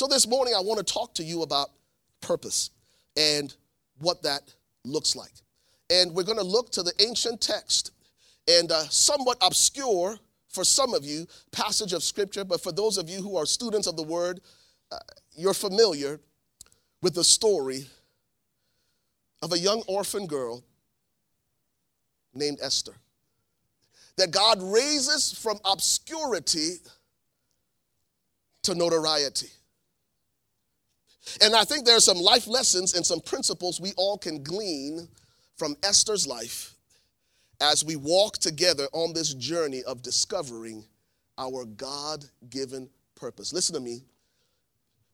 So this morning, I want to talk to you about purpose and what that looks like. And we're going to look to the ancient text and uh, somewhat obscure for some of you passage of scripture, but for those of you who are students of the word, uh, you're familiar with the story of a young orphan girl named Esther. That God raises from obscurity to notoriety. And I think there are some life lessons and some principles we all can glean from Esther's life as we walk together on this journey of discovering our God given purpose. Listen to me.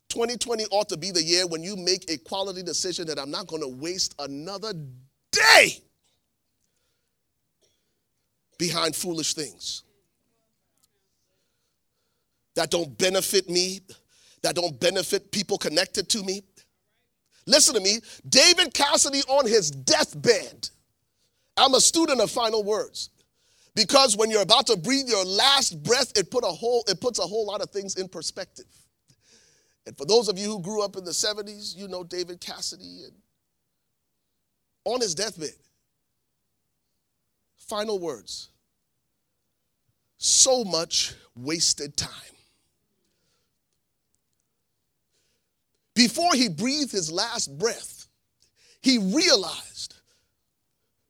2020 ought to be the year when you make a quality decision that I'm not going to waste another day behind foolish things that don't benefit me, that don't benefit people connected to me. Listen to me. David Cassidy on his deathbed. I'm a student of final words. Because when you're about to breathe your last breath, it, put a whole, it puts a whole lot of things in perspective. And for those of you who grew up in the 70s, you know David Cassidy. And on his deathbed, final words so much wasted time. Before he breathed his last breath, he realized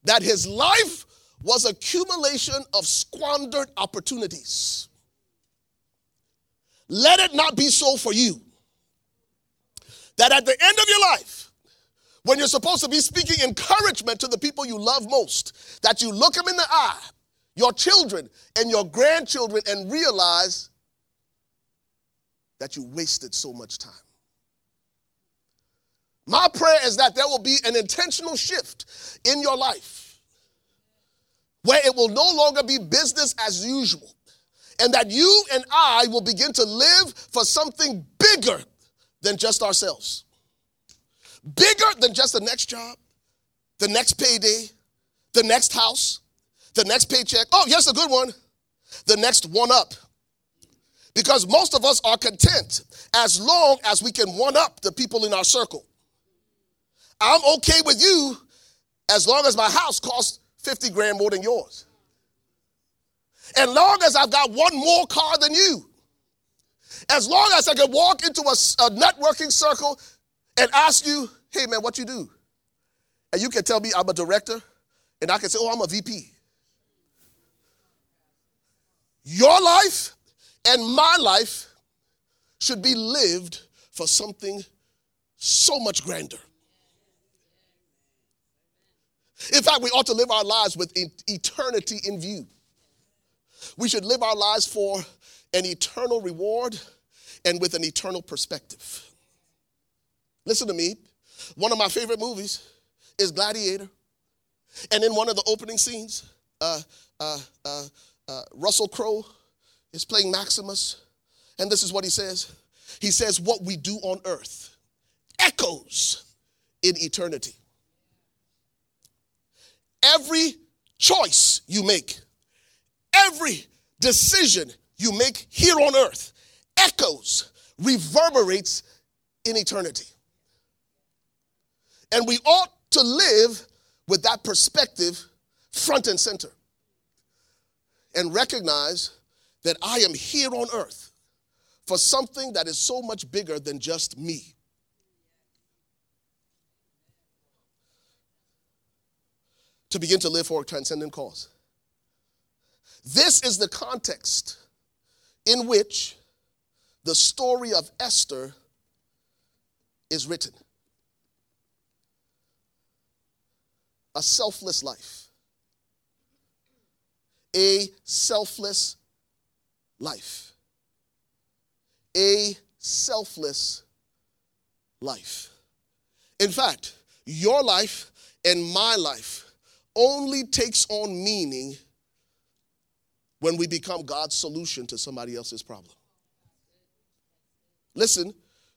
that his life was accumulation of squandered opportunities. Let it not be so for you. That at the end of your life, when you're supposed to be speaking encouragement to the people you love most, that you look them in the eye, your children and your grandchildren, and realize that you wasted so much time. My prayer is that there will be an intentional shift in your life where it will no longer be business as usual, and that you and I will begin to live for something bigger than just ourselves, bigger than just the next job, the next payday, the next house, the next paycheck. Oh, yes, a good one. The next one up. Because most of us are content as long as we can one up the people in our circle. I'm okay with you as long as my house costs 50 grand more than yours. And long as I've got one more car than you. As long as I can walk into a, a networking circle and ask you, hey man, what you do? And you can tell me I'm a director, and I can say, oh, I'm a VP. Your life and my life should be lived for something so much grander. In fact, we ought to live our lives with eternity in view. We should live our lives for an eternal reward and with an eternal perspective. Listen to me. One of my favorite movies is Gladiator. And in one of the opening scenes, uh, uh, uh, uh Russell Crowe is playing Maximus. And this is what he says He says, What we do on earth echoes in eternity. Every choice you make, every decision you make here on earth echoes, reverberates in eternity. And we ought to live with that perspective front and center and recognize that I am here on earth for something that is so much bigger than just me. To begin to live for a transcendent cause. This is the context in which the story of Esther is written. A selfless life. A selfless life. A selfless life. In fact, your life and my life only takes on meaning when we become God's solution to somebody else's problem. Listen,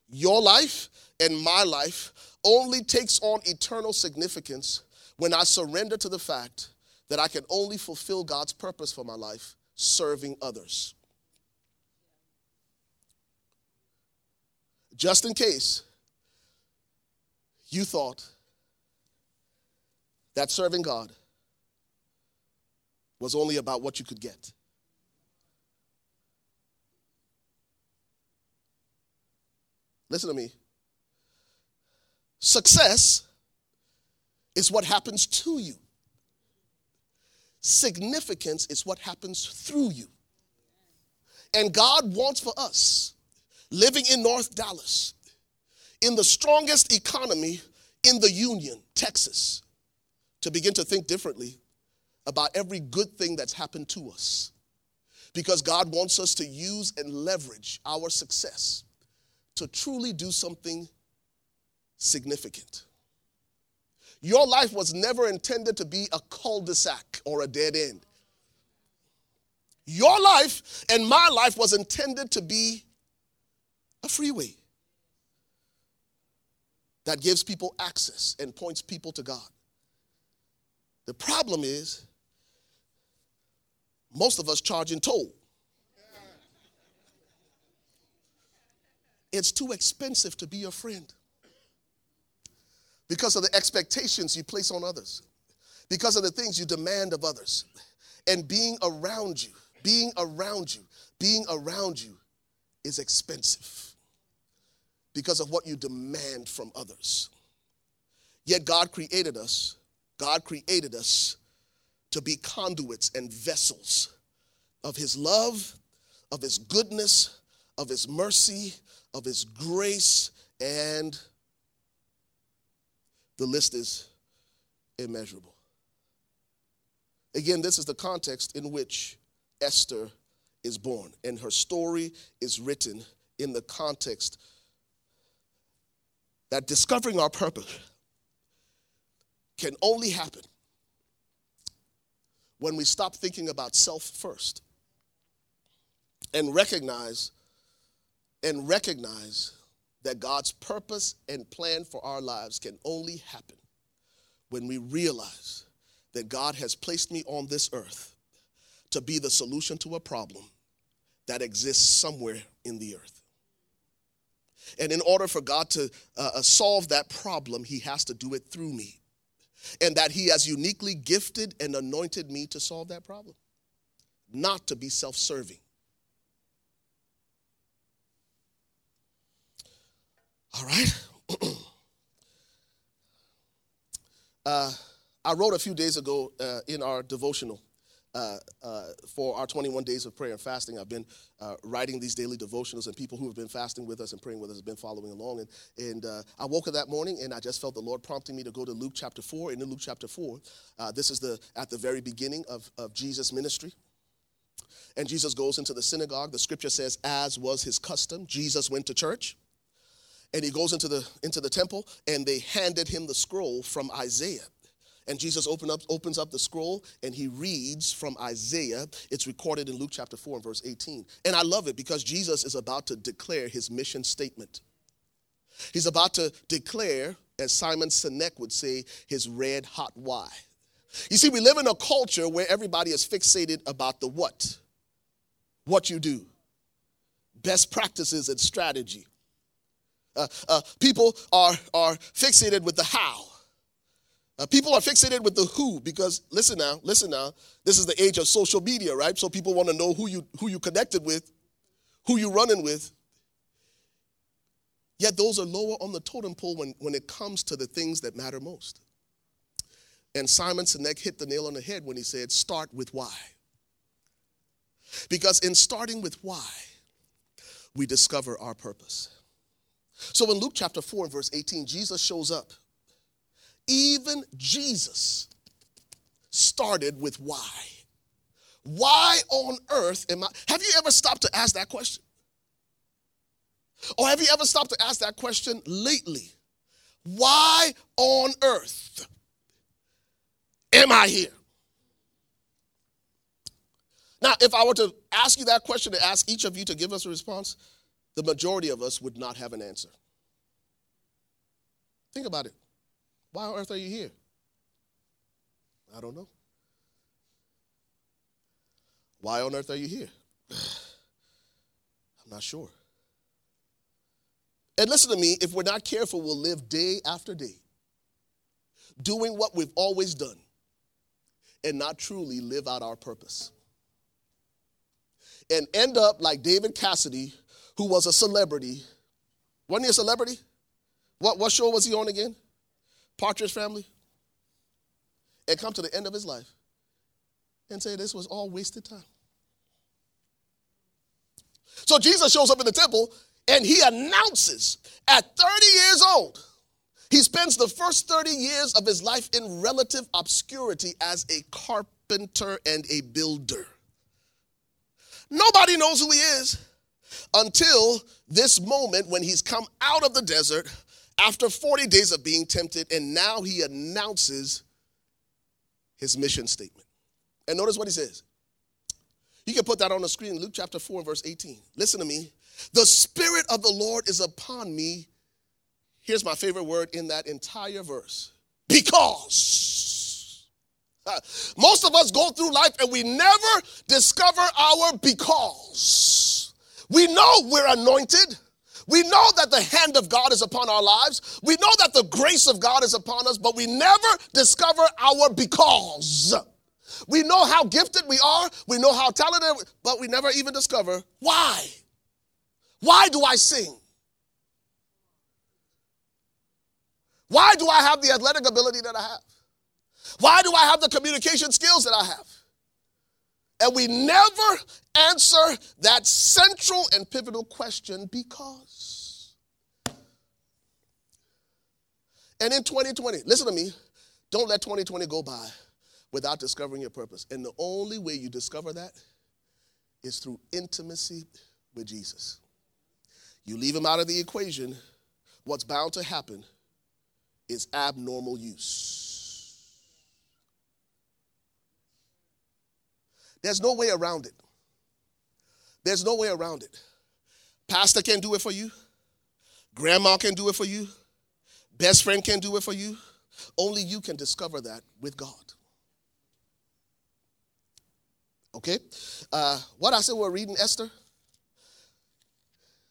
your life and my life only takes on eternal significance when I surrender to the fact that I can only fulfill God's purpose for my life serving others. just in case you thought that serving God was only about what you could get. Listen to me. Success is what happens to you. Significance is what happens through you. And God wants for us, living in North Dallas, in the strongest economy in the Union, Texas, to begin to think differently about every good thing that's happened to us. Because God wants us to use and leverage our success to truly do something significant. Your life was never intended to be a cul de sac or a dead end. Your life and my life was intended to be a freeway that gives people access and points people to God. The problem is, most of us charge in toll. It's too expensive to be your friend because of the expectations you place on others, because of the things you demand of others. And being around you, being around you, being around you is expensive because of what you demand from others. Yet God created us, God created us to be conduits and vessels of His love, of His goodness, of His mercy, of His grace, and the list is immeasurable. Again, this is the context in which Esther is born, and her story is written in the context that discovering our purpose can only happen when we stop thinking about self first and recognize and recognize that God's purpose and plan for our lives can only happen when we realize that God has placed me on this earth to be the solution to a problem that exists somewhere in the earth. And in order for God to uh, uh solve that problem, He has to do it through me. And that He has uniquely gifted and anointed me to solve that problem, not to be self serving. All right. uh, I wrote a few days ago uh, in our devotional uh, uh, for our 21 days of prayer and fasting. I've been uh, writing these daily devotionals, and people who have been fasting with us and praying with us have been following along. And, and uh, I woke up that morning, and I just felt the Lord prompting me to go to Luke chapter 4. And in Luke chapter 4, uh, this is the at the very beginning of, of Jesus' ministry. And Jesus goes into the synagogue. The scripture says, as was his custom, Jesus went to church and he goes into the into the temple and they handed him the scroll from isaiah and jesus open up, opens up the scroll and he reads from isaiah. It's recorded in luke chapter 4 and verse 18 and i love it because jesus is about to declare his mission statement. He's about to declare as simon sinek would say his red hot why. You see we live in a culture where everybody is fixated about the what what you do best practices and strategy. Uh, uh, people are, are fixated with the how. Uh, people are fixated with the who because listen now, listen now. This is the age of social media, right? So people want to know who you who you connected with, who you running with. Yet those are lower on the totem pole when, when it comes to the things that matter most. And Simon Sinek hit the nail on the head when he said, start with why. Because in starting with why, we discover our purpose. So in Luke chapter 4 and verse 18, Jesus shows up. Even Jesus started with why. Why on earth am I? Have you ever stopped to ask that question? Or have you ever stopped to ask that question lately? Why on earth am I here? Now, if I were to ask you that question, to ask each of you to give us a response, the majority of us would not have an answer. Think about it. Why on earth are you here? I don't know. Why on earth are you here? I'm not sure. And listen to me, if we're not careful, we'll live day after day doing what we've always done and not truly live out our purpose. And end up like David Cassidy, who was a celebrity. Wasn't he a celebrity? What, what show was he on again? Partridge Family? And come to the end of his life and say this was all wasted time. So Jesus shows up in the temple and he announces at 30 years old, he spends the first 30 years of his life in relative obscurity as a carpenter and a builder. Nobody knows who he is until this moment when he's come out of the desert after 40 days of being tempted, and now he announces his mission statement. And notice what he says. You can put that on the screen, Luke chapter 4, verse 18. Listen to me. The Spirit of the Lord is upon me Here's my favorite word in that entire verse because. Uh, most of us go through life and we never discover our because. We know we're anointed. We know that the hand of God is upon our lives. We know that the grace of God is upon us, but we never discover our because. We know how gifted we are, we know how talented, but we never even discover why. Why do I sing? Why do I have the athletic ability that I have? Why do I have the communication skills that I have? And we never answer that central and pivotal question because. And in 2020, listen to me, don't let 2020 go by without discovering your purpose. And the only way you discover that is through intimacy with Jesus. You leave him out of the equation, what's bound to happen is abnormal use. There's no way around it. There's no way around it. Pastor can't do it for you. Grandma can do it for you. Best friend can do it for you. Only you can discover that with God. Okay? Uh, what I said we're reading Esther.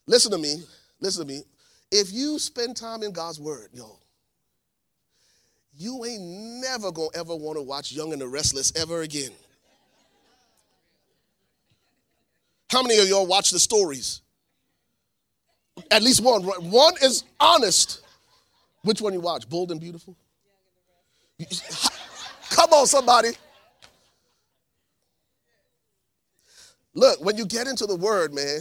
Listen to me. Listen to me. If you spend time in God's word, yo, you ain't never gonna ever want to watch Young and the Restless ever again. How many of y'all watch the stories? At least one. One is honest. Which one you watch? Bold and Beautiful? Come on, somebody. Look, when you get into the word, man,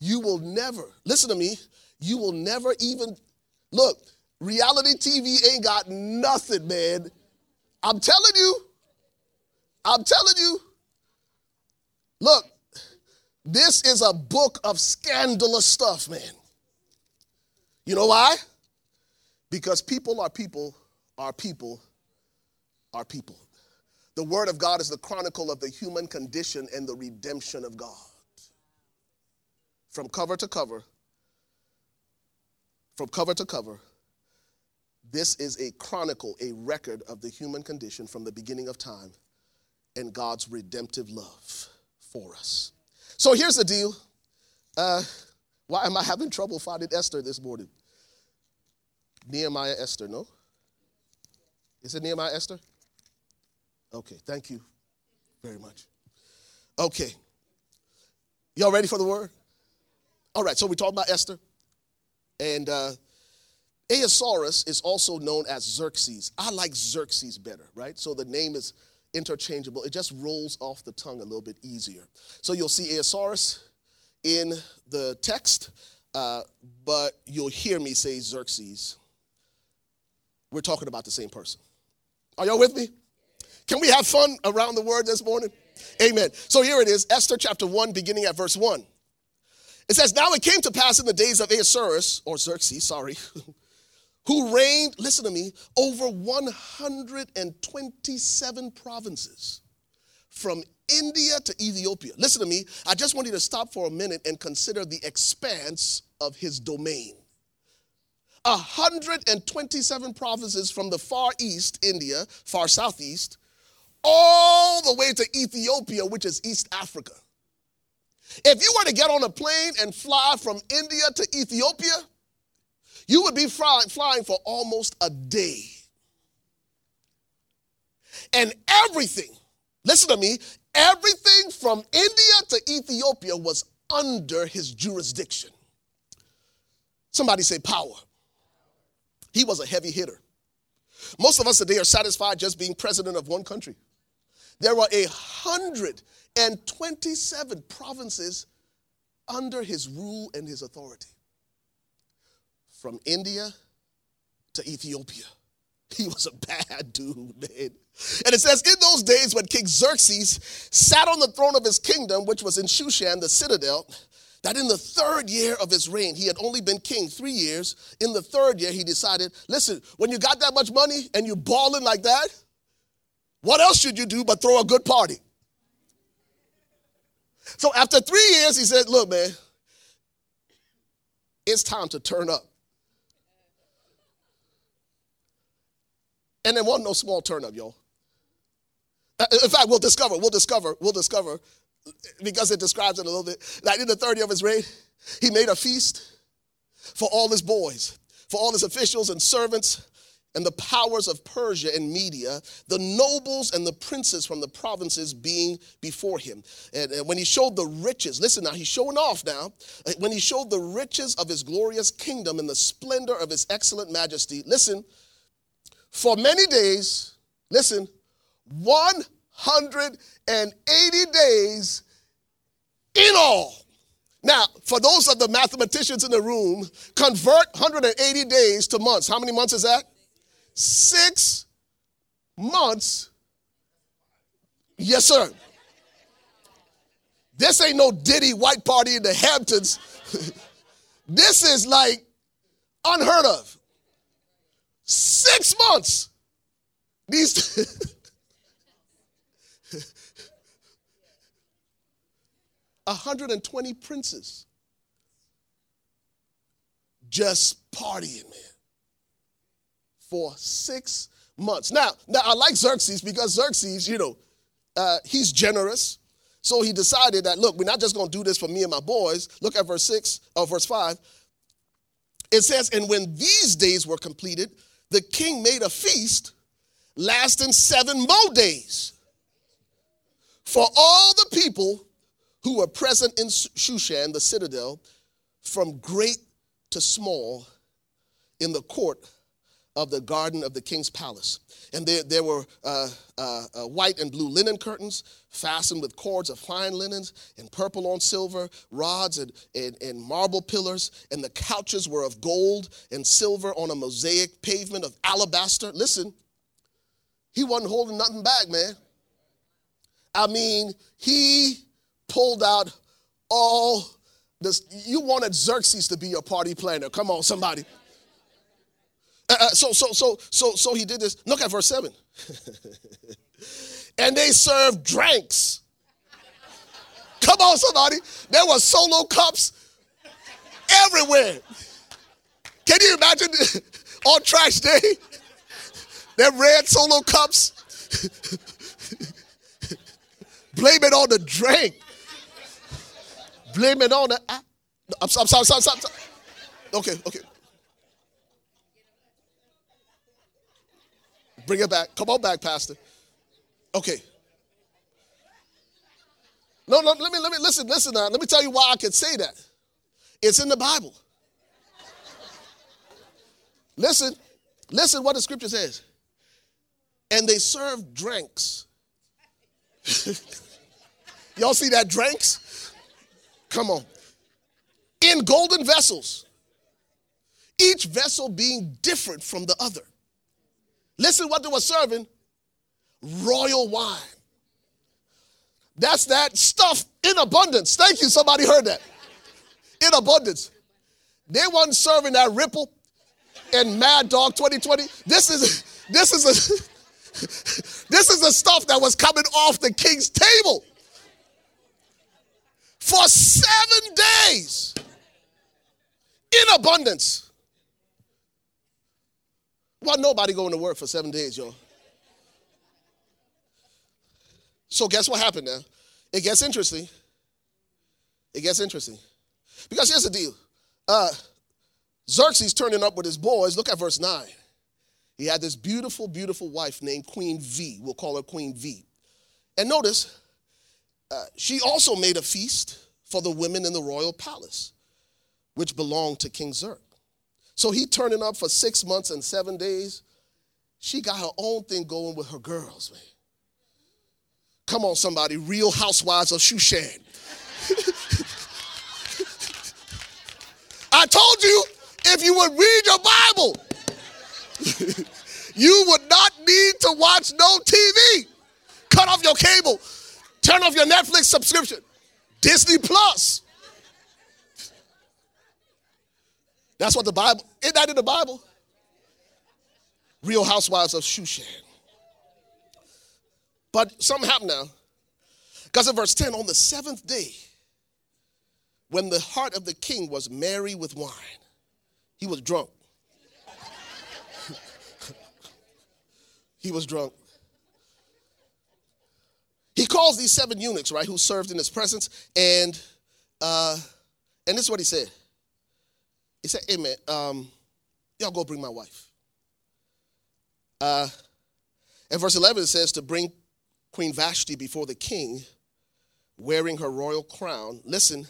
you will never, listen to me, you will never even, look, Reality TV ain't got nothing, man. I'm telling you. I'm telling you. Look, this is a book of scandalous stuff, man. You know why? Because people are people, are people, are people. The Word of God is the chronicle of the human condition and the redemption of God. From cover to cover, from cover to cover, this is a chronicle, a record of the human condition from the beginning of time and God's redemptive love for us. So here's the deal. Uh, why am I having trouble finding Esther this morning? Nehemiah Esther, no? Is it Nehemiah Esther? Okay, thank you very much. Okay. Y'all ready for the word? All right, so we talked about Esther. And uh, Ahasuerus is also known as Xerxes. I like Xerxes better, right? So the name is interchangeable. It just rolls off the tongue a little bit easier. So you'll see Ahasuerus in the text, uh, but you'll hear me say Xerxes. We're talking about the same person. Are y'all with me? Can we have fun around the word this morning? Amen. So here it is Esther chapter 1, beginning at verse 1. It says, Now it came to pass in the days of Ahasuerus, or Xerxes, sorry. who reigned, listen to me, over 127 provinces from India to Ethiopia. Listen to me, I just want you to stop for a minute and consider the expanse of his domain. 127 provinces from the far east, India, far southeast, all the way to Ethiopia, which is East Africa. If you were to get on a plane and fly from India to Ethiopia, you would be fly, flying for almost a day. And everything, listen to me, everything from India to Ethiopia was under his jurisdiction. Somebody say power. He was a heavy hitter. Most of us today are satisfied just being president of one country. There were a and 27 provinces under his rule and his authority. From India to Ethiopia. He was a bad dude, man. And it says, in those days when King Xerxes sat on the throne of his kingdom, which was in Shushan, the citadel, that in the third year of his reign, he had only been king three years. In the third year, he decided, listen, when you got that much money and you balling like that, what else should you do but throw a good party? So after three years, he said, look, man, it's time to turn up. And there wasn't no small turn up, y'all. Uh, in fact, we'll discover, we'll discover, we'll discover, because it describes it a little bit, that in the third year of his reign, he made a feast for all his boys, for all his officials and servants, and the powers of Persia and Media, the nobles and the princes from the provinces being before him. And, and, when he showed the riches, listen now, he's showing off now. When he showed the riches of his glorious kingdom and the splendor of his excellent majesty, listen, for many days, listen, 180 days in all. Now, for those of the mathematicians in the room, convert 180 days to months. How many months is that? Six months. Yes, sir. This ain't no Diddy white party in the Hamptons. this is like unheard of. Six months. These 120 princes just partying, man, for six months. Now, now I like Xerxes because Xerxes, you know, uh, he's generous. So he decided that, look, we're not just going to do this for me and my boys. Look at verse 6 or verse 5. It says, And when these days were completed, the king made a feast lasting seven more days for all the people who were present in Shushan, the citadel, from great to small, in the court of the garden of the king's palace. And there, there were uh, uh, uh, white and blue linen curtains fastened with cords of fine linens and purple on silver, rods and, and, and marble pillars. And the couches were of gold and silver on a mosaic pavement of alabaster. Listen, he wasn't holding nothing back, man. I mean, he pulled out all this. You wanted Xerxes to be your party planner. Come on, somebody. Uh, uh, so, so, so, so, so he did this. Look at verse 7. and they served drinks. Come on, somebody. There were solo cups everywhere. Can you imagine on trash day? Them red solo cups. Blame it on the drink. Blame it on the. I'm sorry, sorry, sorry, sorry. Okay, okay. Bring it back. Come on back, Pastor. Okay. No, no, let me let me listen, listen now. Let me tell you why I can say that. It's in the Bible. listen, listen what the scripture says. And they served drinks. Y'all see that drinks? Come on. In golden vessels, each vessel being different from the other. Listen what they were serving royal wine. That's that stuff in abundance. Thank you, somebody heard that. In abundance. They wasn't serving that Ripple and Mad Dog 2020. This is this is a this is the stuff that was coming off the king's table for seven days in abundance. Well, nobody going to work for seven days, y'all. So guess what happened now? It gets interesting. It gets interesting. Because here's the deal. Uh, Xerxes turning up with his boys. Look at verse 9. He had this beautiful, beautiful wife named Queen V. We'll call her Queen V. And notice, uh, she also made a feast for the women in the royal palace, which belonged to King Xerxes. So he turning up for six months and seven days. She got her own thing going with her girls, man. Come on, somebody, real housewives of Shushan. I told you if you would read your Bible, you would not need to watch no TV. Cut off your cable, turn off your Netflix subscription, Disney Plus. That's what the Bible, isn't that in the Bible? Real housewives of Shushan. But something happened now. Because in verse 10, on the seventh day, when the heart of the king was merry with wine, he was drunk. he was drunk. He calls these seven eunuchs, right, who served in his presence, and uh, and this is what he said. He said, "Hey man, um, y'all go bring my wife." Uh, in verse 11 it says to bring Queen Vashti before the king, wearing her royal crown. Listen,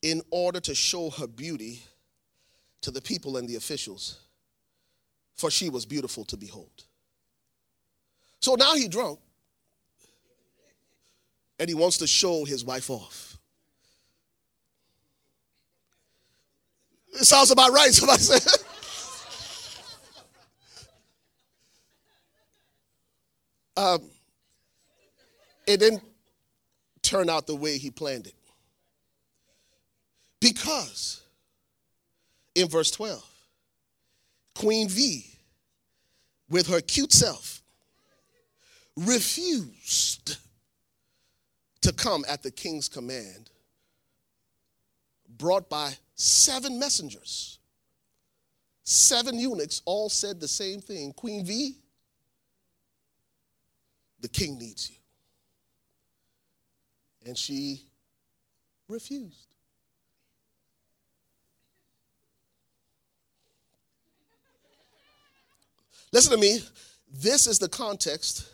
in order to show her beauty to the people and the officials, for she was beautiful to behold. So now he drunk, and he wants to show his wife off. It sounds about right, somebody said. um, it didn't turn out the way he planned it. Because in verse 12, Queen V, with her cute self, refused to come at the king's command, brought by seven messengers. Seven eunuchs all said the same thing Queen V, the king needs you. And she refused. Listen to me. This is the context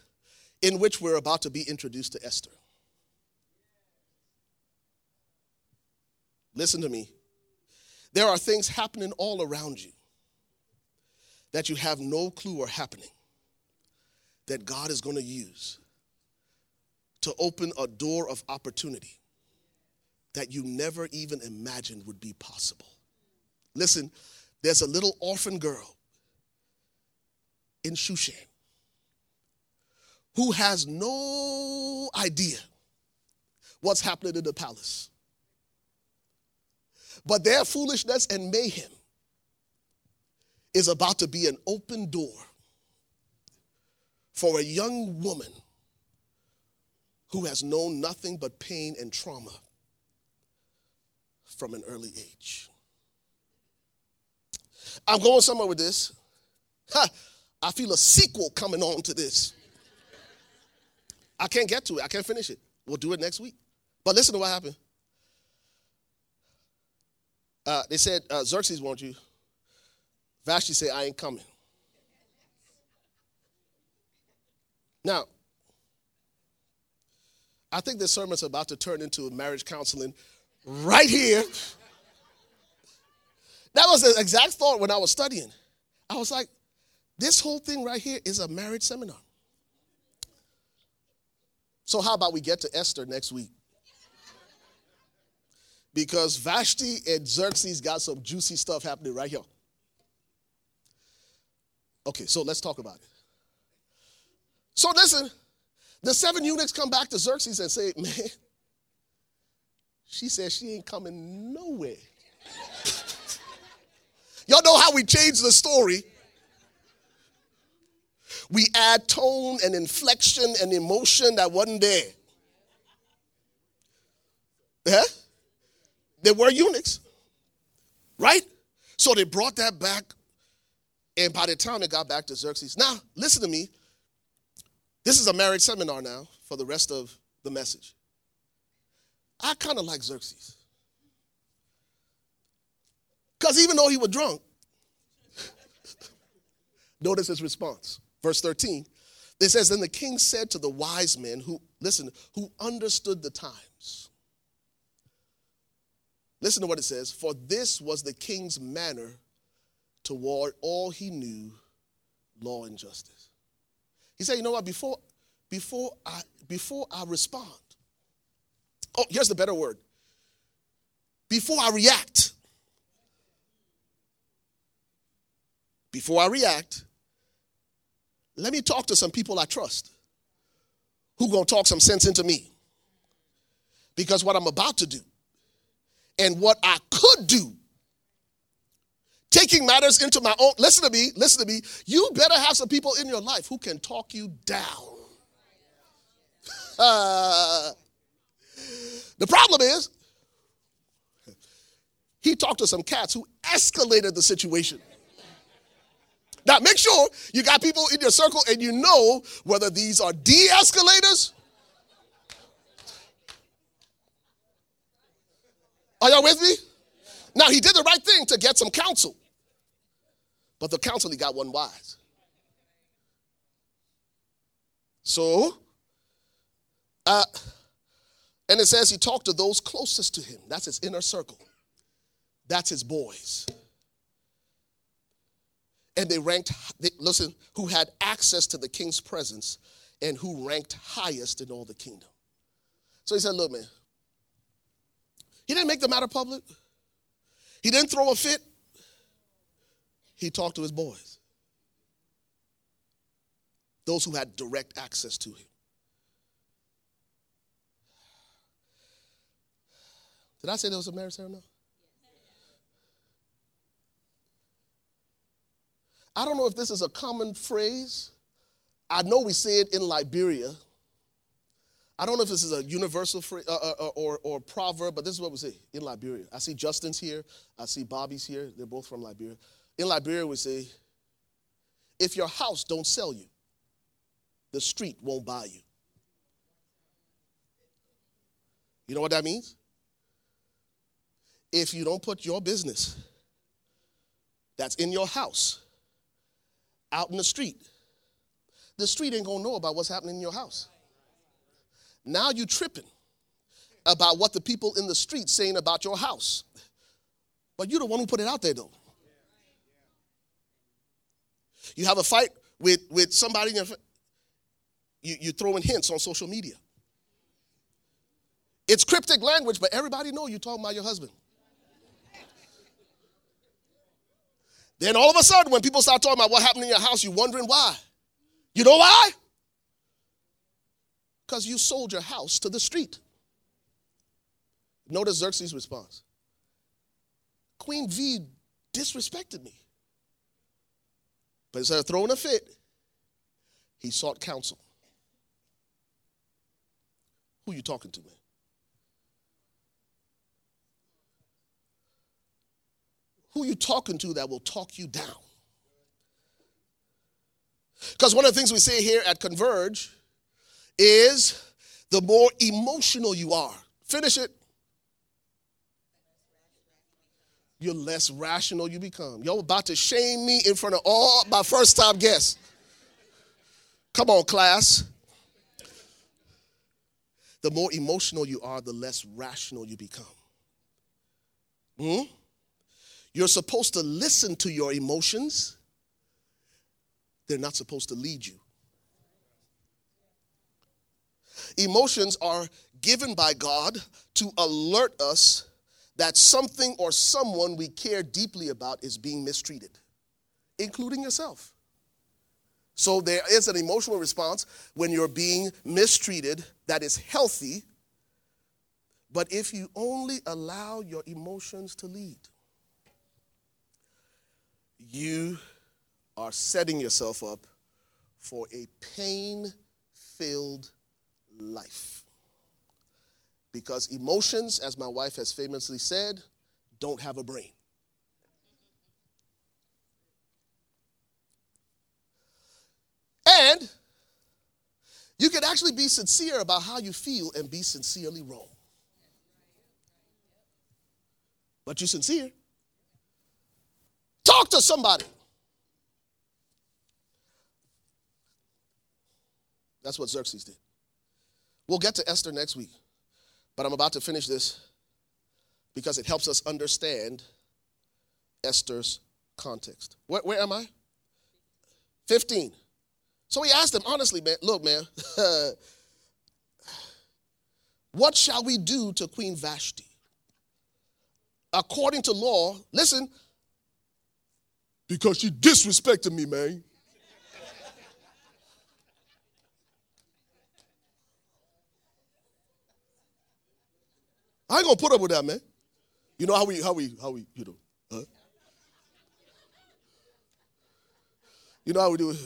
in which we're about to be introduced to Esther. Listen to me. There are things happening all around you that you have no clue are happening that God is going to use to open a door of opportunity that you never even imagined would be possible. Listen, there's a little orphan girl in Shushan who has no idea what's happening in the palace. But their foolishness and mayhem is about to be an open door for a young woman who has known nothing but pain and trauma from an early age. I'm going somewhere with this. Ha, I feel a sequel coming on to this. I can't get to it. I can't finish it. We'll do it next week. But listen to what happened. Uh, they said, uh, Xerxes wants you. Vashti said, I ain't coming. Now, I think this sermon's about to turn into marriage counseling right here. That was the exact thought when I was studying. I was like, this whole thing right here is a marriage seminar. So, how about we get to Esther next week? Because Vashti and Xerxes got some juicy stuff happening right here. Okay, so let's talk about it. So, listen, the seven eunuchs come back to Xerxes and say, Man, she says she ain't coming nowhere. Y'all know how we change the story we add tone and inflection and emotion that wasn't there. Yeah? They were eunuchs, right? So they brought that back, and by the time it got back to Xerxes, now listen to me. This is a marriage seminar now for the rest of the message. I kind of like Xerxes. Because even though he was drunk, Notice his response. Verse 13. It says, Then the king said to the wise men who, listen, who understood the times. Listen to what it says. For this was the king's manner toward all he knew, law and justice. He said, you know what, before, before I before I respond, oh, here's the better word. Before I react, before I react, let me talk to some people I trust who gonna talk some sense into me. Because what I'm about to do and what I could do, taking matters into my own, listen to me, listen to me, you better have some people in your life who can talk you down. Uh, the problem is, he talked to some cats who escalated the situation. Now, make sure you got people in your circle and you know whether these are de escalators. Are y'all with me? Now, he did the right thing to get some counsel, but the counsel he got wasn't wise. So, uh, and it says he talked to those closest to him. That's his inner circle. That's his boys and they ranked, they, listen, who had access to the king's presence and who ranked highest in all the kingdom. So he said, Look, man, he didn't make the matter public, he didn't throw a fit. He talked to his boys, those who had direct access to him. Did I say there was a marriage ceremony? I don't know if this is a common phrase. I know we say it in Liberia. I don't know if this is a universal phrase uh, uh, uh, or, or proverb, but this is what we say in Liberia. I see Justin's here. I see Bobby's here. They're both from Liberia. In Liberia, we say, if your house don't sell you, the street won't buy you. You know what that means? If you don't put your business that's in your house out in the street. The street ain't gonna know about what's happening in your house. Now you tripping about what the people in the street saying about your house. But you're the one who put it out there though. You have a fight with, with somebody, you, you're throwing hints on social media. It's cryptic language, but everybody know you're talking about your husband. Then all of a sudden, when people start talking about what happened in your house, you're wondering why. You know why? Because you sold your house to the street. Notice Xerxes' response Queen V disrespected me. But instead of throwing a fit, he sought counsel. Who you talking to, man? Who you talking to that will talk you down? Because one of the things we say here at Converge is the more emotional you are. Finish it. You're less rational you become. Y'all about to shame me in front of all my first time guests. Come on, class. The more emotional you are, the less rational you become. Hmm? You're supposed to listen to your emotions, they're not supposed to lead you. Emotions are given by God to alert us that something or someone we care deeply about is being mistreated, including yourself. So there is an emotional response when you're being mistreated that is healthy, but if you only allow your emotions to lead, you are setting yourself up for a pain filled life. Because emotions, as my wife has famously said, don't have a brain. And you can actually be sincere about how you feel and be sincerely wrong. But you're sincere. Talk to somebody. That's what Xerxes did. We'll get to Esther next week, but I'm about to finish this because it helps us understand Esther's context. Where, where am I? 15. So he asked him, honestly, man, look, man, what shall we do to Queen Vashti? According to law, listen, because she disrespected me, man. I ain't gonna put up with that, man. You know how we, how we, how we, you know, huh? You know how we do?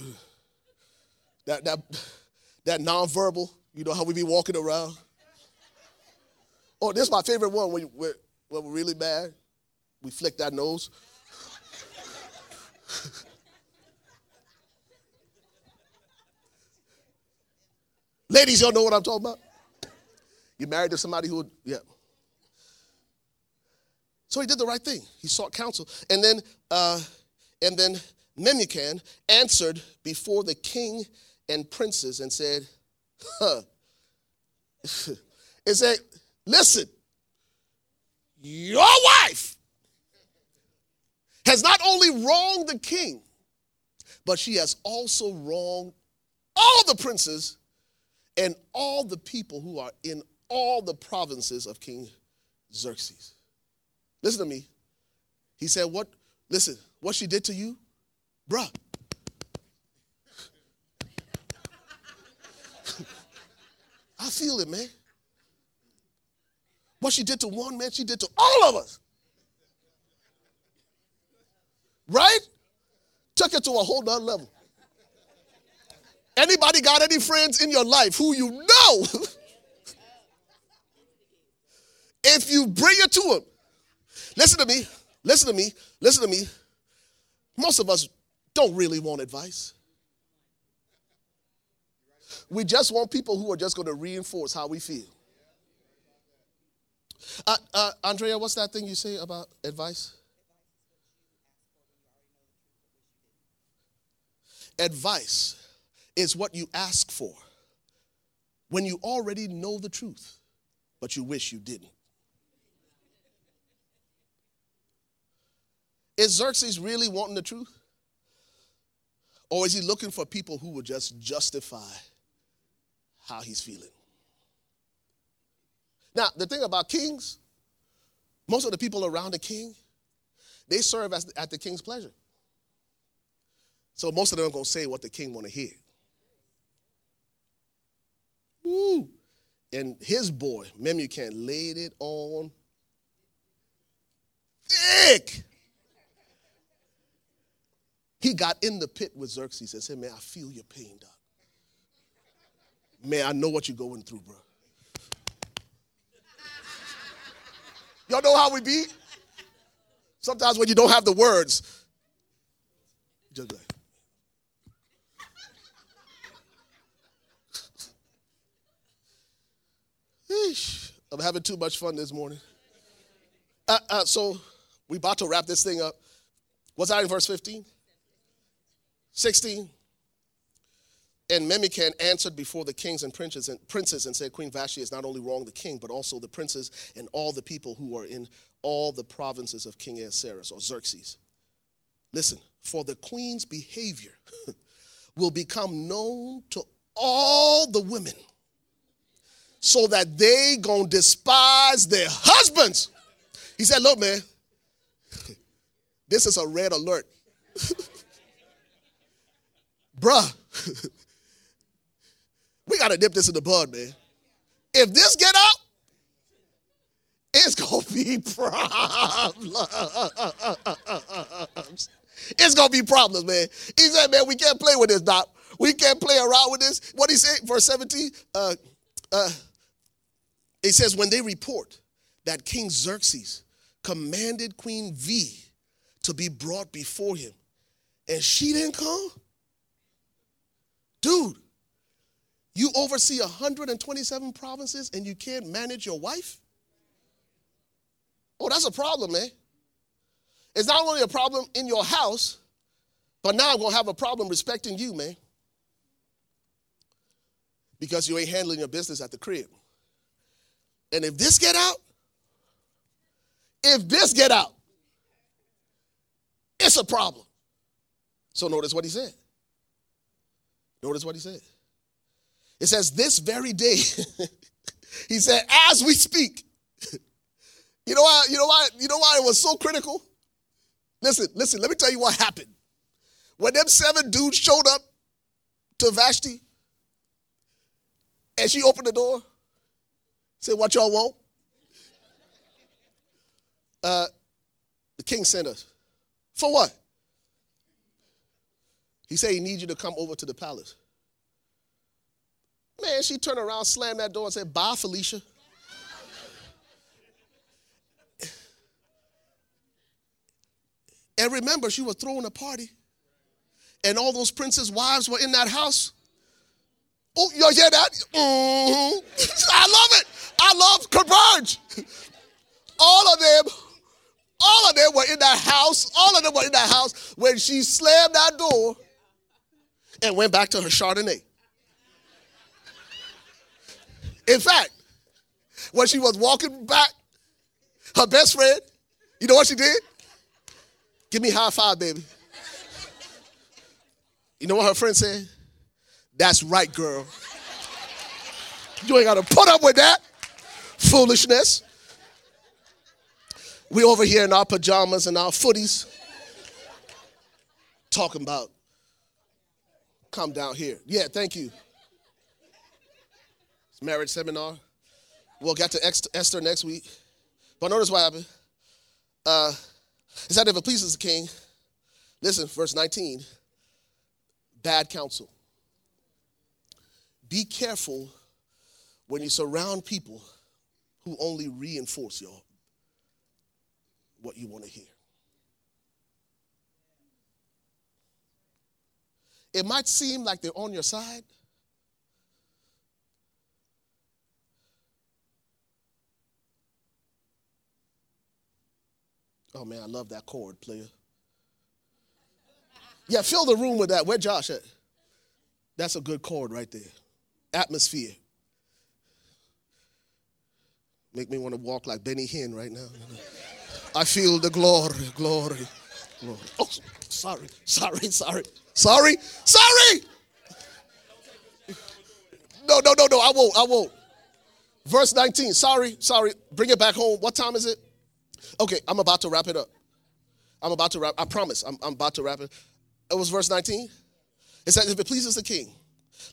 That, that, that nonverbal, you know how we be walking around? Oh, this is my favorite one when, when, when we're really mad. We flick that nose. Ladies, y'all know what I'm talking about? You married to somebody who, yeah. So he did the right thing. He sought counsel. And then, uh, and then Memucan answered before the king and princes and said, huh. and said, listen, your wife has not only wronged the king, but she has also wronged all the princes and all the people who are in all the provinces of King Xerxes. Listen to me. He said, What, listen, what she did to you, bruh. I feel it, man. What she did to one man, she did to all of us. Right? Took it to a whole nother level. Anybody got any friends in your life who you know? if you bring it to them, listen to me, listen to me, listen to me. Most of us don't really want advice. We just want people who are just going to reinforce how we feel. Uh, uh, Andrea, what's that thing you say about advice? Advice is what you ask for when you already know the truth, but you wish you didn't. Is Xerxes really wanting the truth? Or is he looking for people who will just justify how he's feeling? Now, the thing about kings, most of the people around the king, they serve as, at the king's pleasure. So most of them are going to say what the king want to hear. Woo. And his boy, Memucan, laid it on thick. He got in the pit with Xerxes and said, Man, I feel your pain, Doc. Man, I know what you're going through, bro. Y'all know how we be? Sometimes when you don't have the words, just like, Eesh, I'm having too much fun this morning. Uh, uh, so we about to wrap this thing up. Was I in verse 15? 16. And Memucan answered before the kings and princes and, princes and said, Queen Vashti has not only wronged the king, but also the princes and all the people who are in all the provinces of King Ahasuerus or Xerxes. Listen, for the queen's behavior will become known to all the women so that they gonna despise their husbands. He said, look, man, this is a red alert. Bruh, we gotta dip this in the bud, man. If this get out, it's gonna be problems. It's gonna be problems, man. He said, man, we can't play with this, Doc. We can't play around with this. What he said, verse 17? Uh, uh, it says, when they report that King Xerxes commanded Queen V to be brought before him, and she didn't come? Dude, you oversee 127 provinces and you can't manage your wife? Oh, that's a problem, man. It's not only a problem in your house, but now I'm going to have a problem respecting you, man. because you ain't handling your business at the crib. And if this get out, if this get out, it's a problem. So notice what he said. Notice what he said. It says, This very day, he said, as we speak. you know why, you know why, you know why it was so critical? Listen, listen, let me tell you what happened. When them seven dudes showed up to Vashti, and she opened the door, said, What y'all want? Uh, the king sent us. For what? He said he needs you to come over to the palace. Man, she turned around, slammed that door, and said, Bye, Felicia. and remember, she was throwing a party. And all those princes' wives were in that house. Oh, you hear that? Mm-hmm. I love it. I love Converge. All of them, all of them were in that house. All of them were in that house when she slammed that door and went back to her Chardonnay. In fact, when she was walking back, her best friend, you know what she did? Give me high five, baby. You know what her friend said? That's right, girl. You ain't got to put up with that foolishness. We over here in our pajamas and our footies talking about come down here. Yeah, thank you. It's marriage seminar. We'll get to Esther next week. But notice what happened. Uh, it said if it pleases the king, listen, verse 19, bad counsel. Be careful when you surround people who only reinforce your what you want to hear. It might seem like they're on your side. Oh man, I love that chord, player. Yeah, fill the room with that. Where Josh at? That's a good chord right there. Atmosphere. Make me want to walk like Benny Hinn right now. I feel the glory, glory, glory. Oh, sorry, sorry, sorry. Sorry? Sorry! No, no, no, no, I won't, I won't. Verse 19, sorry, sorry. Bring it back home. What time is it? Okay, I'm about to wrap it up. I'm about to wrap, I promise, I'm, I'm about to wrap it. It was verse 19. It says, If it pleases the king,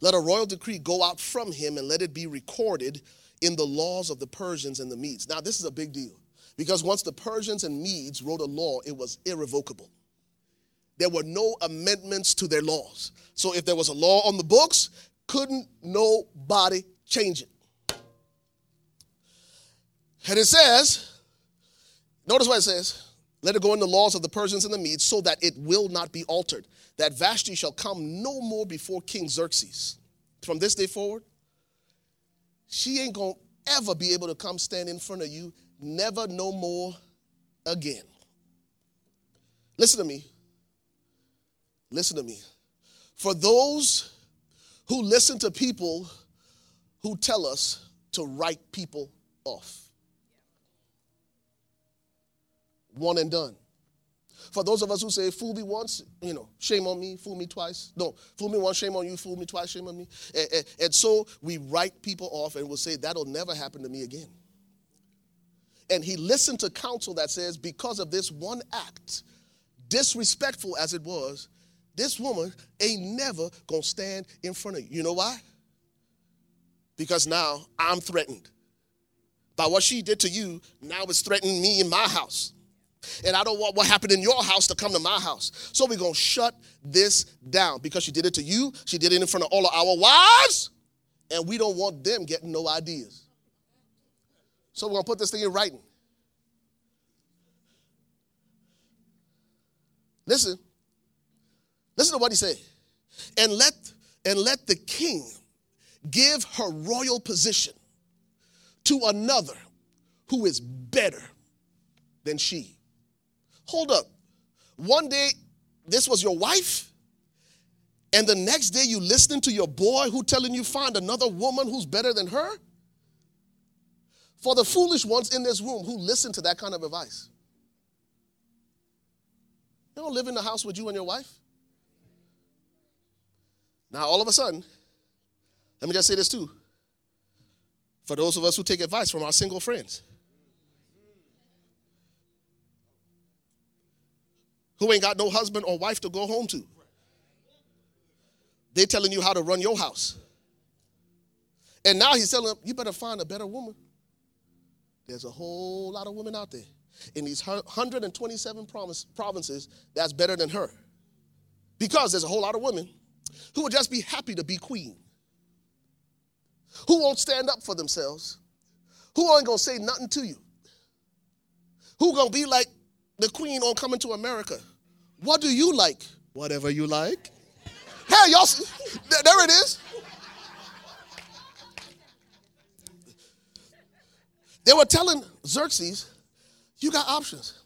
let a royal decree go out from him and let it be recorded in the laws of the Persians and the Medes. Now, this is a big deal because once the Persians and Medes wrote a law, it was irrevocable there were no amendments to their laws. So if there was a law on the books, couldn't nobody change it. And it says, notice what it says. Let it go in the laws of the Persians and the Medes so that it will not be altered. That Vashti shall come no more before King Xerxes. From this day forward, she ain't gonna ever be able to come stand in front of you, never no more again. Listen to me. Listen to me. For those who listen to people who tell us to write people off, one and done. For those of us who say, fool me once, you know, shame on me, fool me twice. No, fool me once, shame on you, fool me twice, shame on me. And, and, and so we write people off and we'll say, that'll never happen to me again. And he listened to counsel that says, because of this one act, disrespectful as it was, this woman ain't never gonna stand in front of you. You know why? Because now I'm threatened. By what she did to you, now it's threatening me in my house. And I don't want what happened in your house to come to my house. So we're gonna shut this down because she did it to you, she did it in front of all of our wives, and we don't want them getting no ideas. So we're gonna put this thing in writing. Listen, Listen to what he said. And let and let the king give her royal position to another who is better than she. Hold up. One day this was your wife and the next day you listening to your boy who telling you find another woman who's better than her? For the foolish ones in this room who listen to that kind of advice. You don't live in the house with you and your wife. Now, all of a sudden, let me just say this too. For those of us who take advice from our single friends, who ain't got no husband or wife to go home to, they telling you how to run your house. And now he's telling them, you better find a better woman. There's a whole lot of women out there in these 127 provinces that's better than her. Because there's a whole lot of women who would just be happy to be queen, who won't stand up for themselves, who ain't gonna say nothing to you, who gonna be like the queen on coming to America. What do you like? Whatever you like. Hey, y'all, there it is. They were telling Xerxes, you got options.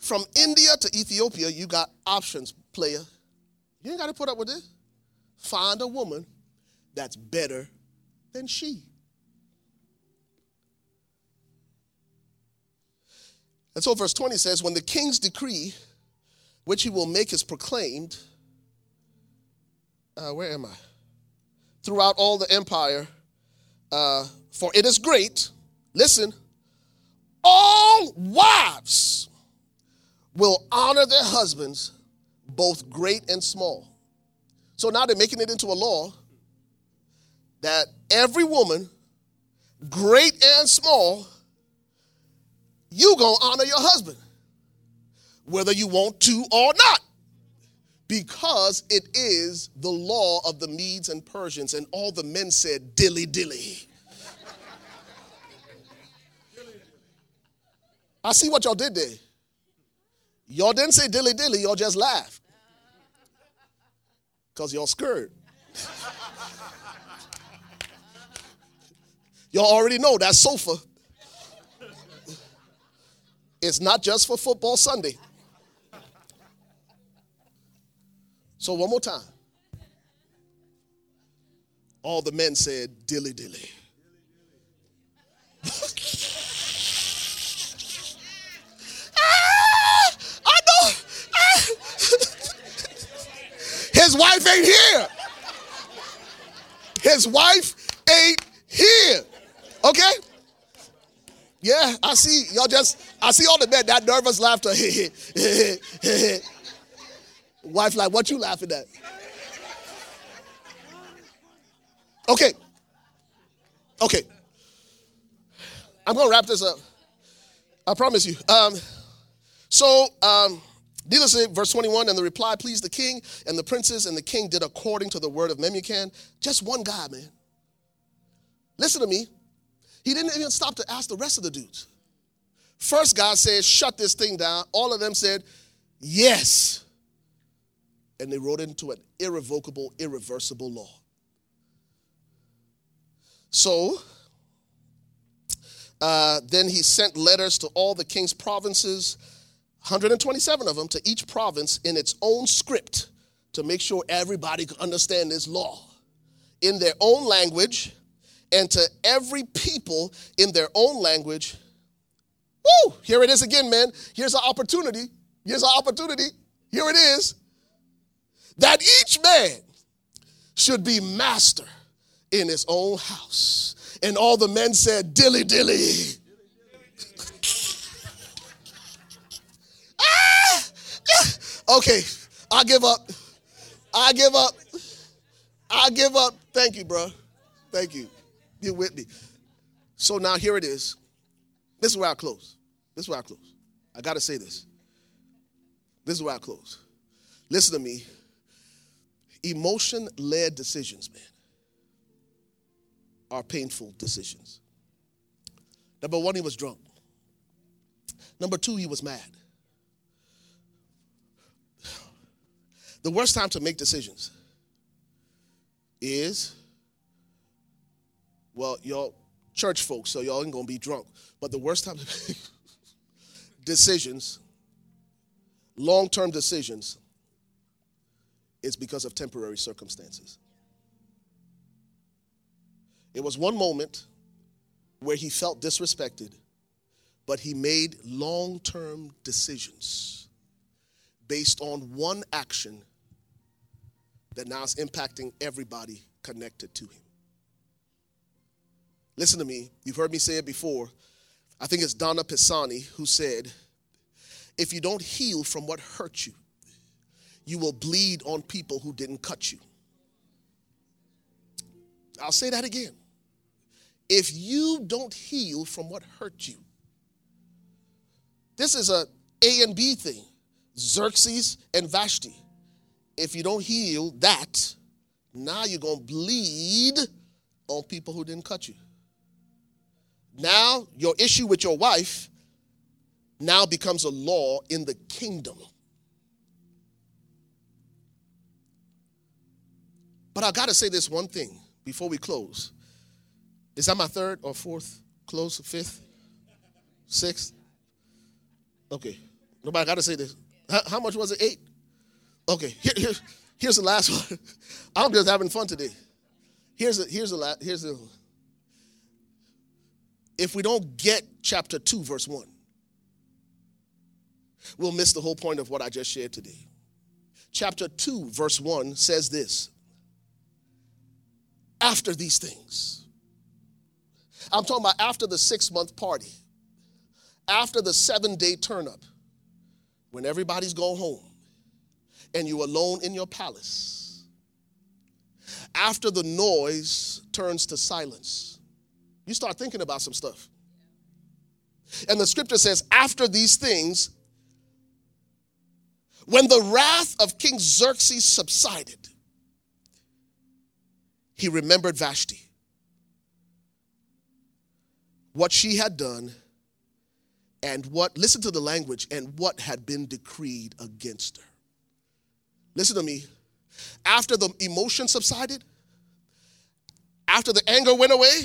From India to Ethiopia, you got options, player. You ain't got to put up with this. Find a woman that's better than she. And so, verse 20 says, When the king's decree, which he will make, is proclaimed, uh, where am I? Throughout all the empire, uh, for it is great, listen, all wives will honor their husbands, both great and small. So now they're making it into a law that every woman, great and small, you gonna honor your husband, whether you want to or not, because it is the law of the Medes and Persians. And all the men said, dilly dilly. I see what y'all did there. Y'all didn't say dilly dilly, y'all just laughed. Because y'all scared. y'all already know that sofa. It's not just for football Sunday. So, one more time. All the men said, dilly dilly. His wife ain't here. His wife ain't here. Okay? Yeah, I see. Y'all just, I see all the men, that nervous laughter. wife, like, what you laughing at? Okay. Okay. I'm going to wrap this up. I promise you. Um, so, um, To say, verse 21, and the reply pleased the king and the princes, and the king did according to the word of Memucan. Just one guy, man. Listen to me. He didn't even stop to ask the rest of the dudes. First guy said, shut this thing down. All of them said, yes. And they wrote into an irrevocable, irreversible law. So, uh, then he sent letters to all the king's provinces 127 of them to each province in its own script to make sure everybody could understand this law in their own language and to every people in their own language. Woo! Here it is again, man. Here's an opportunity. Here's an opportunity. Here it is. That each man should be master in his own house. And all the men said, Dilly, dilly. Okay, I give up. I give up. I give up. Thank you, bro. Thank you. You're with me. So now here it is. This is where I close. This is where I close. I got to say this. This is where I close. Listen to me. Emotion led decisions, man, are painful decisions. Number one, he was drunk. Number two, he was mad. The worst time to make decisions is, well, y'all church folks, so y'all ain't gonna be drunk. But the worst time to make decisions, long term decisions, is because of temporary circumstances. It was one moment where he felt disrespected, but he made long term decisions based on one action that now is impacting everybody connected to him. Listen to me, you've heard me say it before. I think it's Donna Pisani who said, If you don't heal from what hurt you, you will bleed on people who didn't cut you. I'll say that again. If you don't heal from what hurt you, this is a A and B thing. Xerxes and Vashti. If you don't heal that, now you're going to bleed on people who didn't cut you. Now, your issue with your wife now becomes a law in the kingdom. But I got to say this one thing before we close. Is that my third or fourth close? Fifth? Sixth? Okay. Nobody got to say this. How, much was it? Eight? Okay. Here, here, here's the last one. I'm just having fun today. Here's the, here's the last, here's the, if we don't get chapter 2, verse 1, we'll miss the whole point of what I just shared today. Chapter 2, verse 1 says this After these things, I'm talking about after the six month party, after the seven day turn up, when everybody's gone home and you're alone in your palace, after the noise turns to silence you start thinking about some stuff. And the scripture says, after these things, when the wrath of King Xerxes subsided, he remembered Vashti, what she had done, and what, listen to the language, and what had been decreed against her. Listen to me. After the emotion subsided, after the anger went away,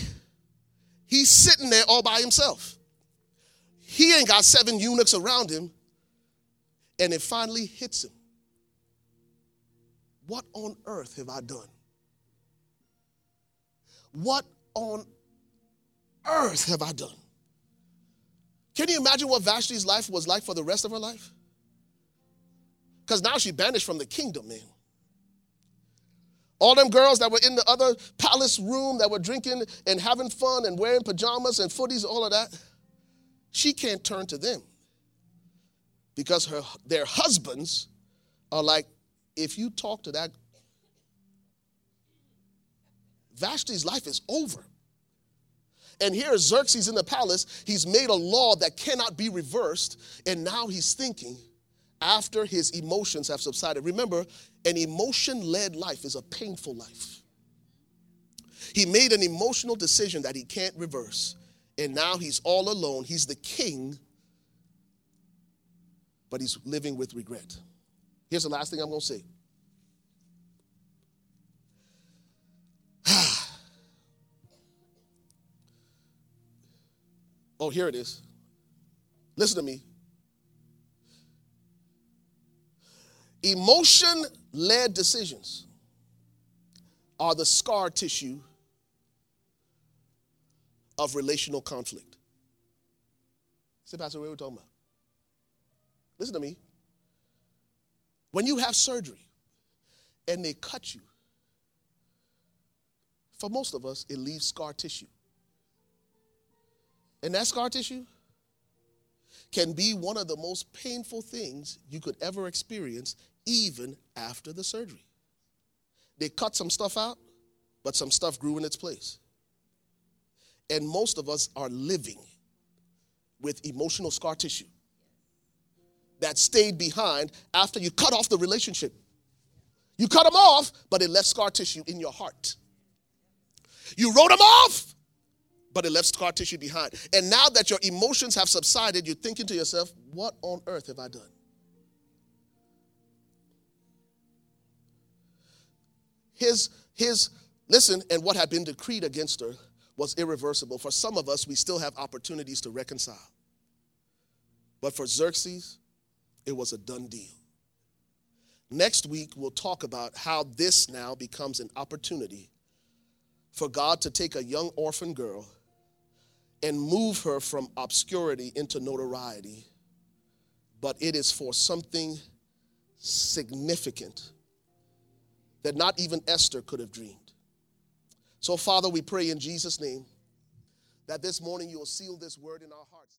He's sitting there all by himself. He ain't got seven eunuchs around him. And it finally hits him. What on earth have I done? What on earth have I done? Can you imagine what Vashti's life was like for the rest of her life? Because now she banished from the kingdom, man. All them girls that were in the other palace room that were drinking and having fun and wearing pajamas and footies, all of that, she can't turn to them because her, their husbands are like, if you talk to that, Vashti's life is over. And here Xerxes in the palace, he's made a law that cannot be reversed, and now he's thinking, after his emotions have subsided. Remember, an emotion led life is a painful life. He made an emotional decision that he can't reverse, and now he's all alone. He's the king, but he's living with regret. Here's the last thing I'm going to say. Oh, here it is. Listen to me. Emotion led decisions are the scar tissue of relational conflict. Say, Pastor, what are we talking about? Listen to me. When you have surgery and they cut you, for most of us, it leaves scar tissue. And that scar tissue can be one of the most painful things you could ever experience even after the surgery. They cut some stuff out, but some stuff grew in its place. And most of us are living with emotional scar tissue that stayed behind after you cut off the relationship. You cut them off, but it left scar tissue in your heart. You wrote them off, but it left scar tissue behind. And now that your emotions have subsided, you're thinking to yourself, what on earth have I done? his, his, listen, and what had been decreed against her was irreversible. For some of us, we still have opportunities to reconcile. But for Xerxes, it was a done deal. Next week, we'll talk about how this now becomes an opportunity for God to take a young orphan girl and move her from obscurity into notoriety. But it is for something significant that not even Esther could have dreamed. So, Father, we pray in Jesus' name that this morning you will seal this word in our hearts.